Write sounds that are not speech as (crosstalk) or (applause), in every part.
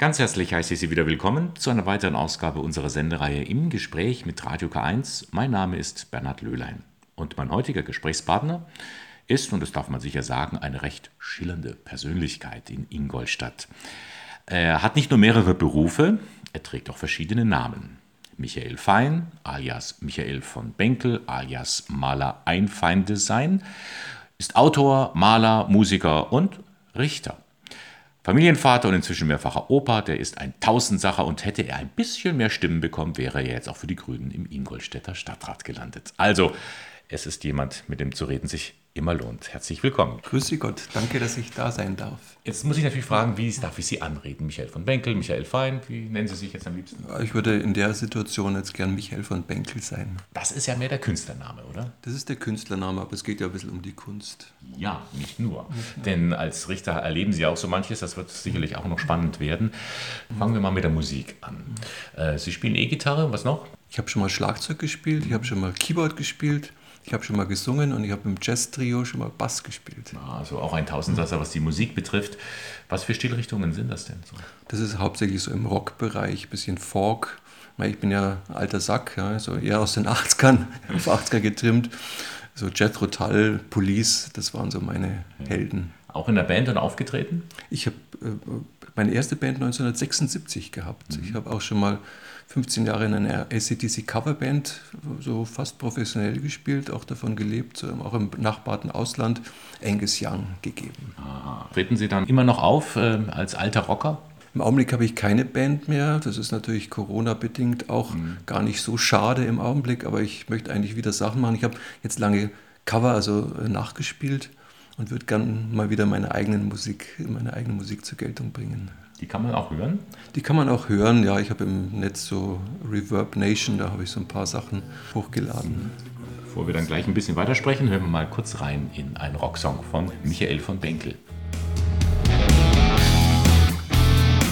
Ganz herzlich heiße ich Sie wieder willkommen zu einer weiteren Ausgabe unserer Sendereihe im Gespräch mit Radio K1. Mein Name ist Bernhard Löhlein und mein heutiger Gesprächspartner ist, und das darf man sicher sagen, eine recht schillernde Persönlichkeit in Ingolstadt. Er hat nicht nur mehrere Berufe, er trägt auch verschiedene Namen. Michael Fein, alias Michael von Benkel, alias Maler Einfaindesign, ist Autor, Maler, Musiker und Richter. Familienvater und inzwischen mehrfacher Opa, der ist ein Tausendsacher und hätte er ein bisschen mehr Stimmen bekommen, wäre er jetzt auch für die Grünen im Ingolstädter Stadtrat gelandet. Also, es ist jemand, mit dem zu reden sich immer lohnt. Herzlich willkommen. Grüße Gott, danke, dass ich da sein darf. Jetzt muss ich natürlich fragen, wie darf ich Sie anreden? Michael von Benkel, Michael Fein, wie nennen Sie sich jetzt am liebsten? Ich würde in der Situation jetzt gern Michael von Benkel sein. Das ist ja mehr der Künstlername, oder? Das ist der Künstlername, aber es geht ja ein bisschen um die Kunst. Ja, nicht nur. Denn als Richter erleben Sie auch so manches, das wird sicherlich auch noch spannend werden. Fangen wir mal mit der Musik an. Äh, Sie spielen E-Gitarre, was noch? Ich habe schon mal Schlagzeug gespielt, ich habe schon mal Keyboard gespielt. Ich habe schon mal gesungen und ich habe im Jazz-Trio schon mal Bass gespielt. Also auch ein Tausendsasser, was die Musik betrifft. Was für Stilrichtungen sind das denn so? Das ist hauptsächlich so im Rockbereich, bisschen Folk. Ich bin ja ein alter Sack, ja, so eher aus den (laughs) 80ern, auf 80er getrimmt. So Jethro Tull, Police, das waren so meine Helden. Auch in der Band dann aufgetreten? Ich habe äh, meine erste Band 1976 gehabt. Mhm. Ich habe auch schon mal 15 Jahre in einer ACDC Coverband, so fast professionell gespielt, auch davon gelebt, auch im nachbarten Ausland Angus Young gegeben. Aha. Treten Sie dann immer noch auf äh, als alter Rocker? Im Augenblick habe ich keine Band mehr. Das ist natürlich Corona-bedingt auch mhm. gar nicht so schade im Augenblick, aber ich möchte eigentlich wieder Sachen machen. Ich habe jetzt lange Cover, also äh, nachgespielt und würde gerne mal wieder meine eigenen Musik, meine eigene Musik zur Geltung bringen. Die kann man auch hören? Die kann man auch hören, ja. Ich habe im Netz so Reverb Nation, da habe ich so ein paar Sachen hochgeladen. Bevor wir dann gleich ein bisschen weitersprechen, hören wir mal kurz rein in einen Rocksong von Michael von Benkel.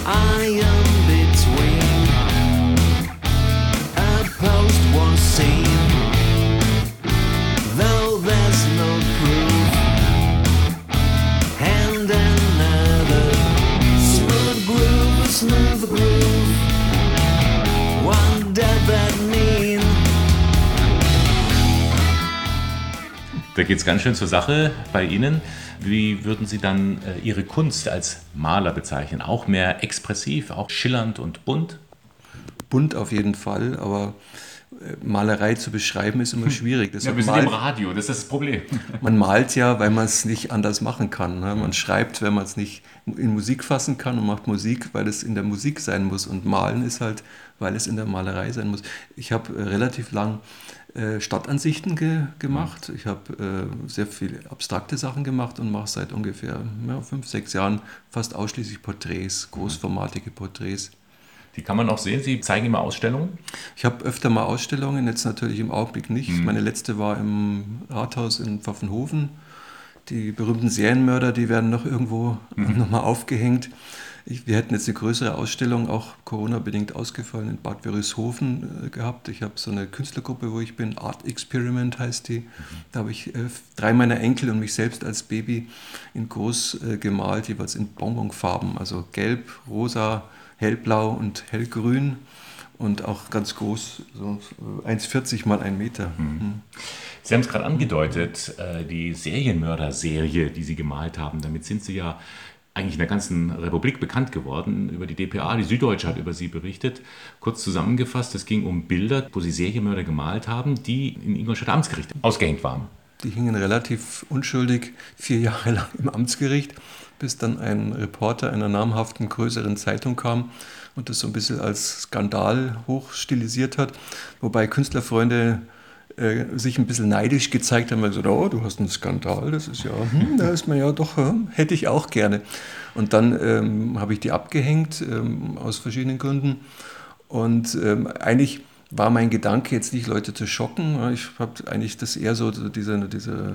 I am between a post-war scene Though there's no proof Da geht es ganz schön zur Sache bei Ihnen. Wie würden Sie dann äh, Ihre Kunst als Maler bezeichnen? Auch mehr expressiv, auch schillernd und bunt? Bunt auf jeden Fall, aber äh, Malerei zu beschreiben ist immer schwierig. ja, wir sind malt, im Radio, das ist das Problem. (laughs) Man malt ja, weil man es nicht anders machen kann. Ne? Man schreibt, wenn man es nicht in Musik fassen kann und macht Musik, weil es in der Musik sein muss. Und malen ist halt, weil es in der Malerei sein muss. Ich habe äh, relativ lang äh, Stadtansichten ge gemacht. Ich habe äh, sehr viele abstrakte Sachen gemacht und mache seit ungefähr ja, fünf, sechs Jahren fast ausschließlich Porträts, großformatige Porträts. Die kann man auch sehen. Sie zeigen immer Ausstellungen? Ich habe öfter mal Ausstellungen, jetzt natürlich im Augenblick nicht. Mhm. Meine letzte war im Rathaus in Pfaffenhofen. Die berühmten Serienmörder, die werden noch irgendwo mhm. (laughs) nochmal aufgehängt. Ich, wir hätten jetzt eine größere Ausstellung, auch Corona-bedingt ausgefallen, in Bad Wörishofen äh, gehabt. Ich habe so eine Künstlergruppe, wo ich bin, Art Experiment heißt die. Mhm. Da habe ich äh, drei meiner Enkel und mich selbst als Baby in groß äh, gemalt, jeweils in Bonbonfarben, also gelb, rosa, hellblau und hellgrün und auch ganz groß, so 1,40 mal 1 Meter. Mhm. mhm. Sie haben es gerade angedeutet, äh, die Serienmörder-Serie, die Sie gemalt haben, damit sind Sie ja eigentlich in der ganzen Republik bekannt geworden über die DPA. Die Süddeutsche hat über sie berichtet. Kurz zusammengefasst, es ging um Bilder, wo sie Serienmörder gemalt haben, die in Ingolstadt Amtsgericht ausgehängt waren. Die hingen relativ unschuldig vier Jahre (laughs) lang im Amtsgericht, bis dann ein Reporter einer namhaften größeren Zeitung kam und das so ein bisschen als Skandal hochstilisiert hat. Wobei Künstlerfreunde äh, sich ein bisschen neidisch gezeigt haben, weil gesagt, oh, du hast einen Skandal, das ist ja, hm, da ist man ja doch, hm, hätte ich auch gerne. Und dann ähm, habe ich die abgehängt, ähm, aus verschiedenen Gründen. Und ähm, eigentlich war mein Gedanke jetzt nicht, Leute zu schocken. Ich habe eigentlich das eher so, dieser, dieser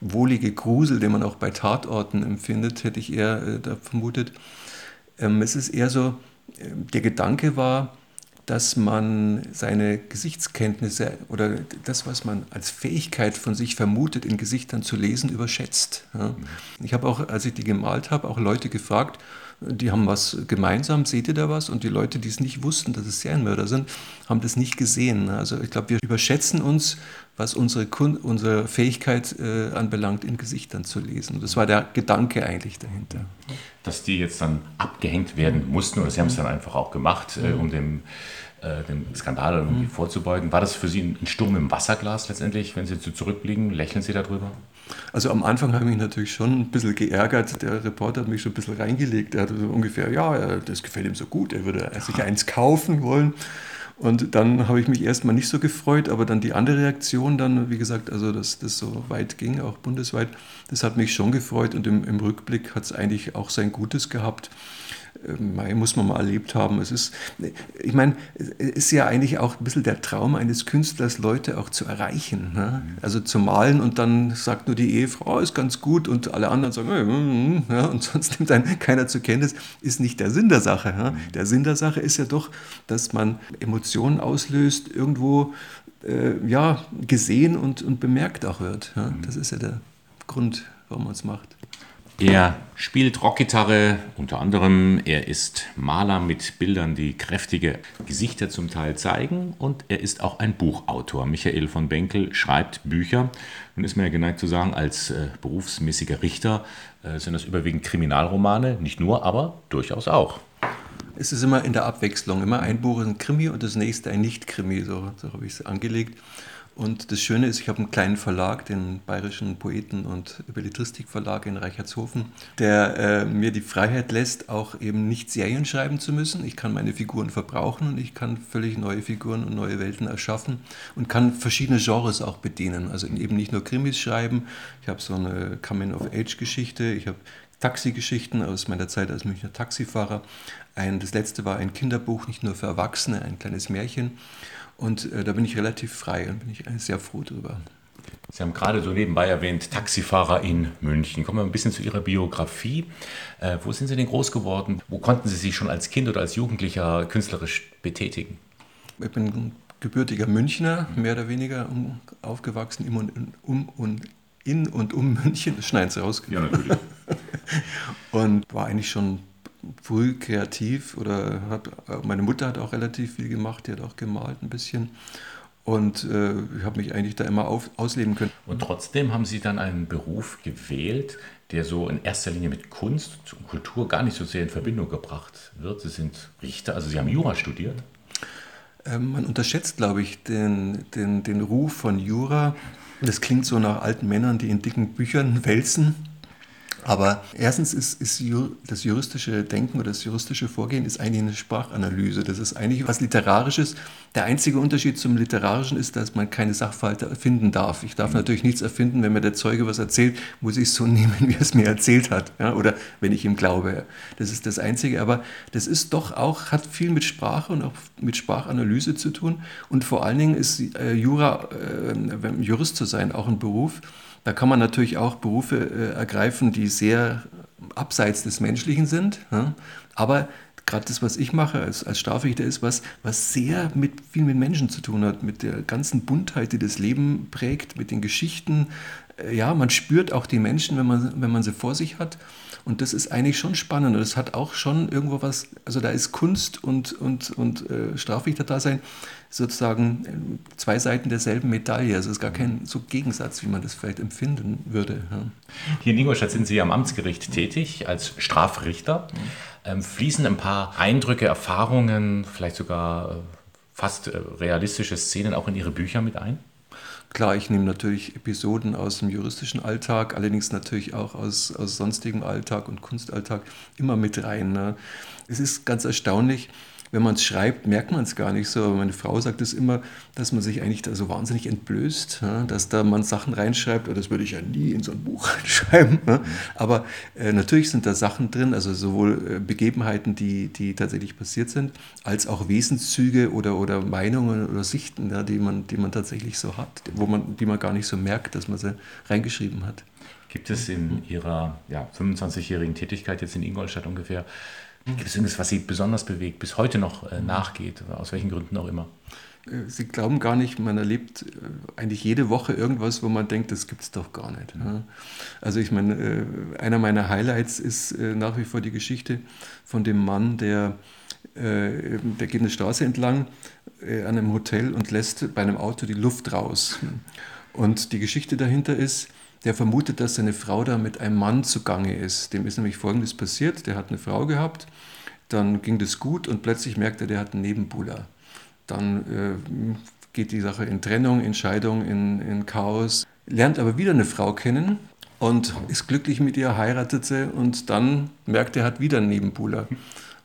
wohlige Grusel, den man auch bei Tatorten empfindet, hätte ich eher äh, vermutet. Ähm, es ist eher so, äh, der Gedanke war, dass man seine Gesichtskenntnisse oder das, was man als Fähigkeit von sich vermutet, in Gesichtern zu lesen, überschätzt. Ich habe auch, als ich die gemalt habe, auch Leute gefragt, die haben was gemeinsam, seht ihr da was? Und die Leute, die es nicht wussten, dass es Serienmörder sind, haben das nicht gesehen. Also ich glaube, wir überschätzen uns, was unsere, Kun unsere Fähigkeit äh, anbelangt, in Gesichtern zu lesen. Das war der Gedanke eigentlich dahinter. Dass die jetzt dann abgehängt werden mussten, oder sie haben es dann einfach auch gemacht, äh, um dem äh, dem Skandal irgendwie mhm. vorzubeugen. War das für Sie ein Sturm im Wasserglas letztendlich, wenn Sie so zurückblicken? Lächeln Sie darüber? Also am Anfang habe ich mich natürlich schon ein bisschen geärgert. Der Reporter hat mich schon ein bisschen reingelegt. Er hat so ungefähr, ja, das gefällt ihm so gut, er würde sich eins kaufen wollen. Und dann habe ich mich erstmal nicht so gefreut, aber dann die andere Reaktion dann, wie gesagt, also dass das so weit ging, auch bundesweit, das hat mich schon gefreut und im, im Rückblick hat es eigentlich auch sein Gutes gehabt. Mai muss man mal erlebt haben. Es ist, ich meine, es ist ja eigentlich auch ein bisschen der Traum eines Künstlers, Leute auch zu erreichen. Ne? Also zu malen und dann sagt nur die Ehefrau, oh, ist ganz gut und alle anderen sagen, mm, ja, und (laughs) sonst nimmt einen keiner zur Kenntnis, ist nicht der Sinn der Sache. Ja? Der Sinn der Sache ist ja doch, dass man Emotionen auslöst, irgendwo äh, ja, gesehen und, und bemerkt auch wird. Ja? Das ist ja der Grund, warum man es macht. Er spielt Rockgitarre unter anderem. Er ist Maler mit Bildern, die kräftige Gesichter zum Teil zeigen. Und er ist auch ein Buchautor. Michael von Benkel schreibt Bücher. Nun ist man ja geneigt zu sagen, als äh, berufsmäßiger Richter äh, sind das überwiegend Kriminalromane. Nicht nur, aber durchaus auch. Es ist immer in der Abwechslung. Immer ein Buch ist ein Krimi und das nächste ein Nicht-Krimi. So, so habe ich es angelegt. Und das Schöne ist, ich habe einen kleinen Verlag, den Bayerischen Poeten- und Belletristikverlag in Reichertshofen, der äh, mir die Freiheit lässt, auch eben nicht Serien schreiben zu müssen. Ich kann meine Figuren verbrauchen und ich kann völlig neue Figuren und neue Welten erschaffen und kann verschiedene Genres auch bedienen. Also eben nicht nur Krimis schreiben. Ich habe so eine Coming-of-Age-Geschichte. Ich habe Taxigeschichten aus meiner Zeit als Münchner Taxifahrer. Ein, das letzte war ein Kinderbuch, nicht nur für Erwachsene, ein kleines Märchen. Und äh, da bin ich relativ frei und bin ich sehr froh drüber. Sie haben gerade so nebenbei erwähnt, Taxifahrer in München. Kommen wir ein bisschen zu Ihrer Biografie. Äh, wo sind Sie denn groß geworden? Wo konnten Sie sich schon als Kind oder als Jugendlicher künstlerisch betätigen? Ich bin gebürtiger Münchner, mehr oder weniger um, aufgewachsen im und, um, und in und um München. Das schneiden Sie raus. Ja, natürlich. (laughs) und war eigentlich schon früh kreativ oder hat, meine Mutter hat auch relativ viel gemacht, die hat auch gemalt ein bisschen. Und äh, ich habe mich eigentlich da immer auf, ausleben können. Und trotzdem haben Sie dann einen Beruf gewählt, der so in erster Linie mit Kunst und Kultur gar nicht so sehr in Verbindung gebracht wird. Sie sind Richter, also Sie haben Jura studiert. Ähm, man unterschätzt, glaube ich, den, den, den Ruf von Jura. Das klingt so nach alten Männern, die in dicken Büchern wälzen. Aber erstens ist, ist das juristische Denken oder das juristische Vorgehen ist eigentlich eine Sprachanalyse. Das ist eigentlich was Literarisches. Der einzige Unterschied zum Literarischen ist, dass man keine Sachverhalte erfinden darf. Ich darf natürlich nichts erfinden, wenn mir der Zeuge was erzählt, muss ich es so (laughs) nehmen, wie er es mir erzählt hat. Ja? Oder wenn ich ihm glaube. Das ist das Einzige. Aber das ist doch auch, hat viel mit Sprache und auch mit Sprachanalyse zu tun. Und vor allen Dingen ist äh, Jura, äh, Jurist zu sein, auch ein Beruf, da kann man natürlich auch Berufe äh, ergreifen, die sehr abseits des Menschlichen sind. Aber gerade das, was ich mache als, als Strafrichter, ist was, was sehr mit, viel mit Menschen zu tun hat, mit der ganzen Buntheit, die das Leben prägt, mit den Geschichten. Äh, ja, man spürt auch die Menschen, wenn man, wenn man sie vor sich hat. Und das ist eigentlich schon spannend. Und das hat auch schon irgendwo was, also da ist Kunst und, und, und äh, Strafrichter-Dasein sozusagen äh, zwei Seiten derselben Medaille. Also es ist gar kein so Gegensatz, wie man das vielleicht empfinden würde. Ja. Hier in Ingolstadt sind Sie am Amtsgericht tätig als Strafrichter. Ähm, fließen ein paar Eindrücke, Erfahrungen, vielleicht sogar äh, fast äh, realistische Szenen auch in Ihre Bücher mit ein? Klar, ich nehme natürlich Episoden aus dem juristischen Alltag, allerdings natürlich auch aus, aus sonstigem Alltag und Kunstalltag immer mit rein. Ne? Es ist ganz erstaunlich, wenn man es schreibt, merkt man es gar nicht so. Meine Frau sagt es immer, dass man sich eigentlich da so wahnsinnig entblößt, dass da man Sachen reinschreibt, oder das würde ich ja nie in so ein Buch (laughs) reinschreiben. Aber äh, natürlich sind da Sachen drin, also sowohl äh, Begebenheiten, die, die tatsächlich passiert sind, als auch Wesenszüge oder, oder Meinungen oder Sichten, die, man, die man tatsächlich so hat, wo man, die man gar nicht so merkt, dass man sie reingeschrieben hat. Gibt es in Ihrer ja, 25-jährigen Tätigkeit jetzt in Ingolstadt ungefähr Gibt es irgendwas, was Sie besonders bewegt, bis heute noch äh, nachgeht, aus welchen Gründen auch immer? Äh, Sie glauben gar nicht, man erlebt äh, eigentlich jede Woche irgendwas, wo man denkt, das gibt es doch gar nicht. Also ich meine, einer meiner Highlights ist nach wie vor die Geschichte von dem Mann, der, der geht eine Straße entlang an einem Hotel und lässt bei einem Auto die Luft raus. Und die Geschichte dahinter ist, der vermutet, dass seine Frau da mit einem Mann zugange ist. Dem ist nämlich Folgendes passiert, der hat eine Frau gehabt, dann ging das gut und plötzlich merkt er, der hat einen Nebenbuhler dann äh, geht die Sache in Trennung, in Scheidung, in, in Chaos, lernt aber wieder eine Frau kennen und ist glücklich mit ihr, heiratet sie und dann merkt er, hat wieder einen Nebenbuhler.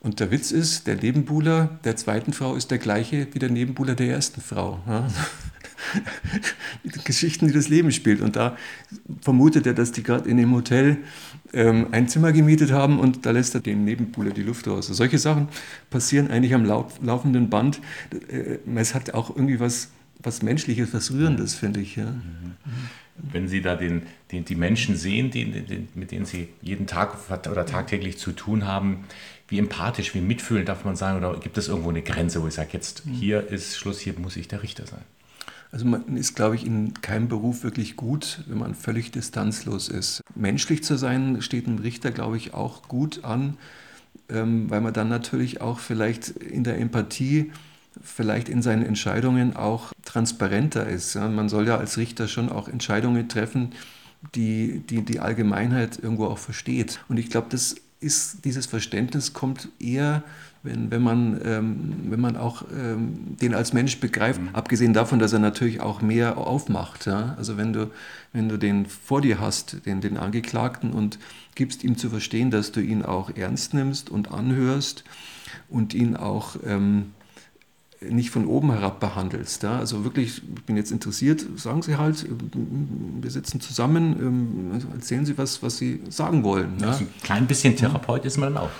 Und der Witz ist, der Nebenbuhler der zweiten Frau ist der gleiche wie der Nebenbuhler der ersten Frau. (laughs) Geschichten, die das Leben spielt. Und da vermutet er, dass die gerade in dem Hotel ähm, ein Zimmer gemietet haben und da lässt er dem Nebenbuhler die Luft raus. Also solche Sachen passieren eigentlich am lauf laufenden Band. Äh, es hat auch irgendwie was, was Menschliches, was Rührendes, finde ich. Ja. Wenn Sie da den, den, die Menschen sehen, die, die, mit denen Sie jeden Tag oder tagtäglich zu tun haben, wie empathisch, wie mitfühlend darf man sagen? Oder gibt es irgendwo eine Grenze, wo ich sage, jetzt hier ist Schluss, hier muss ich der Richter sein? Also man ist, glaube ich, in keinem Beruf wirklich gut, wenn man völlig distanzlos ist. Menschlich zu sein steht einem Richter, glaube ich, auch gut an, ähm, weil man dann natürlich auch vielleicht in der Empathie, vielleicht in seinen Entscheidungen auch transparenter ist. Man soll ja als Richter schon auch Entscheidungen treffen, die die, die Allgemeinheit irgendwo auch versteht. Und ich glaube, das ist, dieses Verständnis kommt eher wenn, wenn, man, ähm, wenn man auch ähm, den als Mensch begreift, mhm. abgesehen davon, dass er natürlich auch mehr aufmacht. Ja? Also wenn du, wenn du den vor dir hast, den, den Angeklagten, und gibst ihm zu verstehen, dass du ihn auch ernst nimmst und anhörst und ihn auch ähm, nicht von oben herab behandelst. Ja? Also wirklich, ich bin jetzt interessiert, sagen Sie halt, wir sitzen zusammen, ähm, erzählen Sie was, was Sie sagen wollen. Ja? Also ein klein bisschen Therapeut ist man dann auch.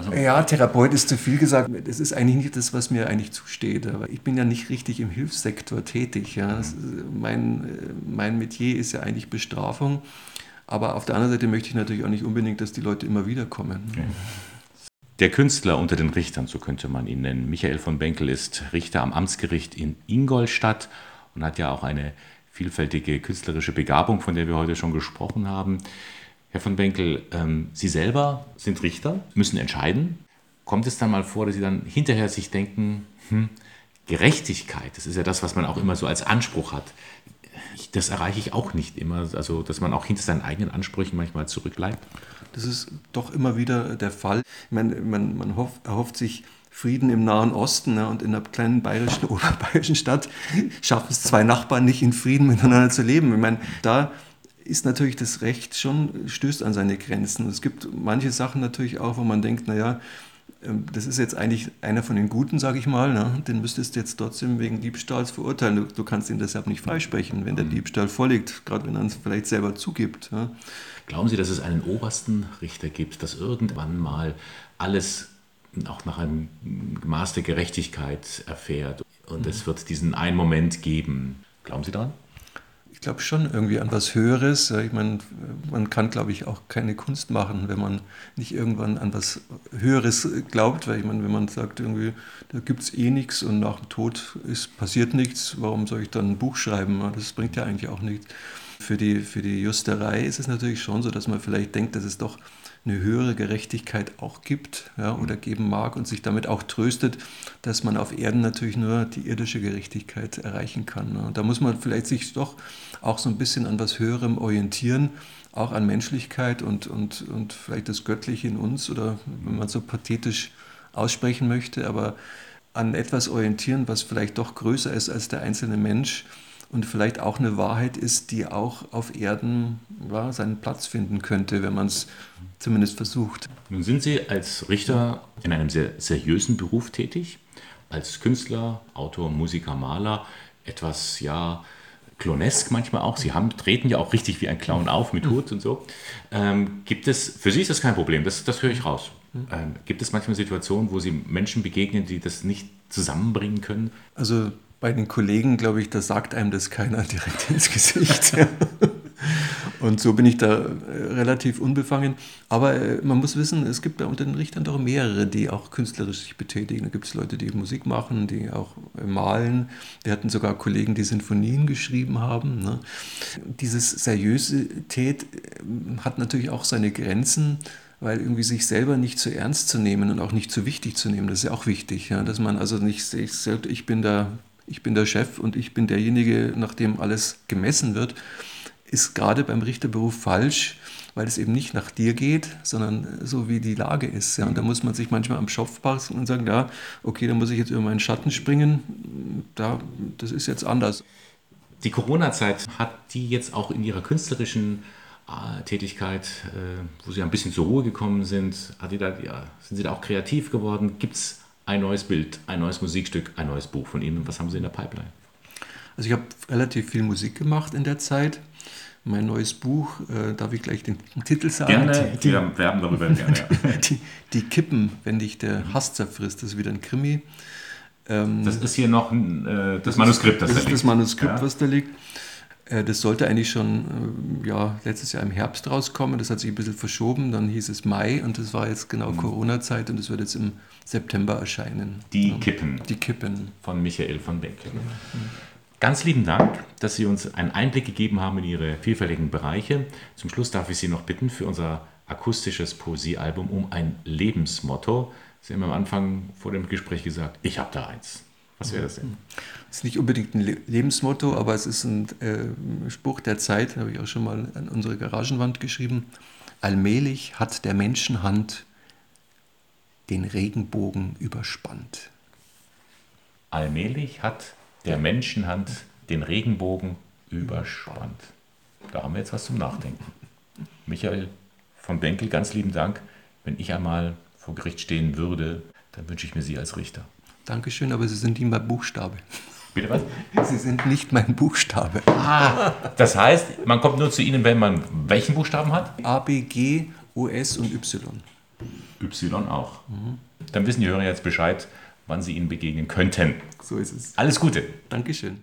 Also ja, Therapeut ist zu viel gesagt. Das ist eigentlich nicht das, was mir eigentlich zusteht. Aber ich bin ja nicht richtig im Hilfssektor tätig. Ja. Ist, mein, mein Metier ist ja eigentlich Bestrafung. Aber auf der anderen Seite möchte ich natürlich auch nicht unbedingt, dass die Leute immer wieder kommen. Okay. Der Künstler unter den Richtern, so könnte man ihn nennen. Michael von Benkel ist Richter am Amtsgericht in Ingolstadt und hat ja auch eine vielfältige künstlerische Begabung, von der wir heute schon gesprochen haben. Herr von Benkel, ähm, Sie selber sind Richter, müssen entscheiden. Kommt es dann mal vor, dass Sie dann hinterher sich denken, hm, Gerechtigkeit, das ist ja das, was man auch immer so als Anspruch hat. Das erreiche ich auch nicht immer, also dass man auch hinter seinen eigenen Ansprüchen manchmal zurückbleibt. Das ist doch immer wieder der Fall. Ich meine, man, man hofft, erhofft sich Frieden im Nahen Osten ne, und in einer kleinen bayerischen, (laughs) oberbayerischen Stadt schaffen es zwei Nachbarn nicht in Frieden miteinander zu leben. Ich meine, da ist natürlich das Recht schon, stößt an seine Grenzen. Es gibt manche Sachen natürlich auch, wo man denkt, naja, ähm, das ist jetzt eigentlich einer von den Guten, sage ich mal, ne? den müsstest du jetzt trotzdem wegen Diebstahls verurteilen. Du, du kannst ihn deshalb nicht freisprechen, wenn der mhm. Diebstahl vorliegt, gerade wenn er es vielleicht selber zugibt. Ja? Glauben Sie, dass es einen obersten Richter gibt, dass irgendwann mal alles auch nach einem Maß der Gerechtigkeit erfährt und mhm. es wird diesen einen Moment geben? Glauben Sie daran? Ich glaube schon irgendwie an was Höheres. Ich meine, man kann, glaube ich, auch keine Kunst machen, wenn man nicht irgendwann an was Höheres glaubt. Weil ich meine, wenn man sagt, irgendwie, da gibt es eh nichts und nach dem Tod ist, passiert nichts, warum soll ich dann ein Buch schreiben? Das bringt ja eigentlich auch nichts. Für die, für die Justerei ist es natürlich schon so, dass man vielleicht denkt, dass es doch eine höhere Gerechtigkeit auch gibt ja, oder geben mag und sich damit auch tröstet, dass man auf Erden natürlich nur die irdische Gerechtigkeit erreichen kann. Ne. Und da muss man vielleicht sich doch auch so ein bisschen an was Höherem orientieren, auch an Menschlichkeit und, und, und vielleicht das Göttliche in uns oder wenn man so pathetisch aussprechen möchte, aber an etwas orientieren, was vielleicht doch größer ist als der einzelne Mensch und vielleicht auch eine Wahrheit ist, die auch auf Erden ja, seinen Platz finden könnte, wenn man es zumindest versucht. Nun sind Sie als Richter in einem sehr seriösen Beruf tätig, als Künstler, Autor, Musiker, Maler, etwas ja clownesk manchmal auch. Sie haben, treten ja auch richtig wie ein Clown auf mit Hut und so. Ähm, gibt es, für Sie ist das kein Problem, das, das höre ich raus. Ähm, gibt es manchmal Situationen, wo Sie Menschen begegnen, die das nicht zusammenbringen können? Also bei den Kollegen, glaube ich, da sagt einem das keiner (laughs) direkt ins Gesicht. (laughs) Und so bin ich da äh, relativ unbefangen. Aber äh, man muss wissen, es gibt da unter den Richtern doch mehrere, die auch künstlerisch sich betätigen. Da gibt es Leute, die Musik machen, die auch äh, malen. Wir hatten sogar Kollegen, die Sinfonien geschrieben haben. Ne? Dieses Seriosität hat natürlich auch seine Grenzen weil irgendwie sich selber nicht zu ernst zu nehmen und auch nicht zu wichtig zu nehmen, das ist ja auch wichtig, ja? dass man also nicht sagt, ich bin der, ich bin der Chef und ich bin derjenige, nach dem alles gemessen wird, ist gerade beim Richterberuf falsch, weil es eben nicht nach dir geht, sondern so wie die Lage ist. Ja. Und da muss man sich manchmal am Schopf passen und sagen, ja, okay, da muss ich jetzt über meinen Schatten springen, da, das ist jetzt anders. Die Corona-Zeit hat die jetzt auch in ihrer künstlerischen äh, Tätigkeit, äh, wo Sie ein bisschen zur Ruhe gekommen sind, da, ja, sind Sie da auch kreativ geworden? Gibt es ein neues Bild, ein neues Musikstück, ein neues Buch von Ihnen? Was haben Sie in der Pipeline? Also ich habe relativ viel Musik gemacht in der Zeit mein neues Buch, äh, darf ich gleich den (laughs) Titel sagen? Gerne, die, wir werben darüber gerne. Ja. (laughs) Die, die, Kippen, wenn dich der Hass zerfrisst, das ist wieder ein Krimi. Ähm, das ist hier noch ein, äh, das, Manuskript, das, das da liegt. Das ist das Manuskript, ja. was da liegt. Äh, das sollte eigentlich schon äh, ja, letztes Jahr im Herbst rauskommen. Das hat sich ein bisschen verschoben. Dann hieß es Mai und das war jetzt genau mhm. Corona-Zeit und das wird jetzt im September erscheinen. Die Kippen. Die Kippen. Von Michael von Benkel. Genau. Mhm. Ganz lieben Dank, dass Sie uns einen Einblick gegeben haben in Ihre vielfältigen Bereiche. Zum Schluss darf ich Sie noch bitten für unser akustisches Poesiealbum um ein Lebensmotto. Sie haben am Anfang vor dem Gespräch gesagt, ich habe da eins. Was wäre das denn? Es ist nicht unbedingt ein Lebensmotto, aber es ist ein äh, Spruch der Zeit, habe ich auch schon mal an unsere Garagenwand geschrieben. Allmählich hat der Menschenhand den Regenbogen überspannt. Allmählich hat der Menschenhand den Regenbogen überspannt. Da haben wir jetzt was zum Nachdenken. Michael von Benkel, ganz lieben Dank. Wenn ich einmal vor Gericht stehen würde, dann wünsche ich mir Sie als Richter. Dankeschön, aber Sie sind nicht mein Buchstabe. Bitte was? Sie sind nicht mein Buchstabe. Ah, das heißt, man kommt nur zu Ihnen, wenn man welchen Buchstaben hat? A, B, G, O, S und Y. Y auch. Mhm. Dann wissen die Hörer jetzt Bescheid, wann Sie ihnen begegnen könnten. So ist es. Alles Gute. Dankeschön.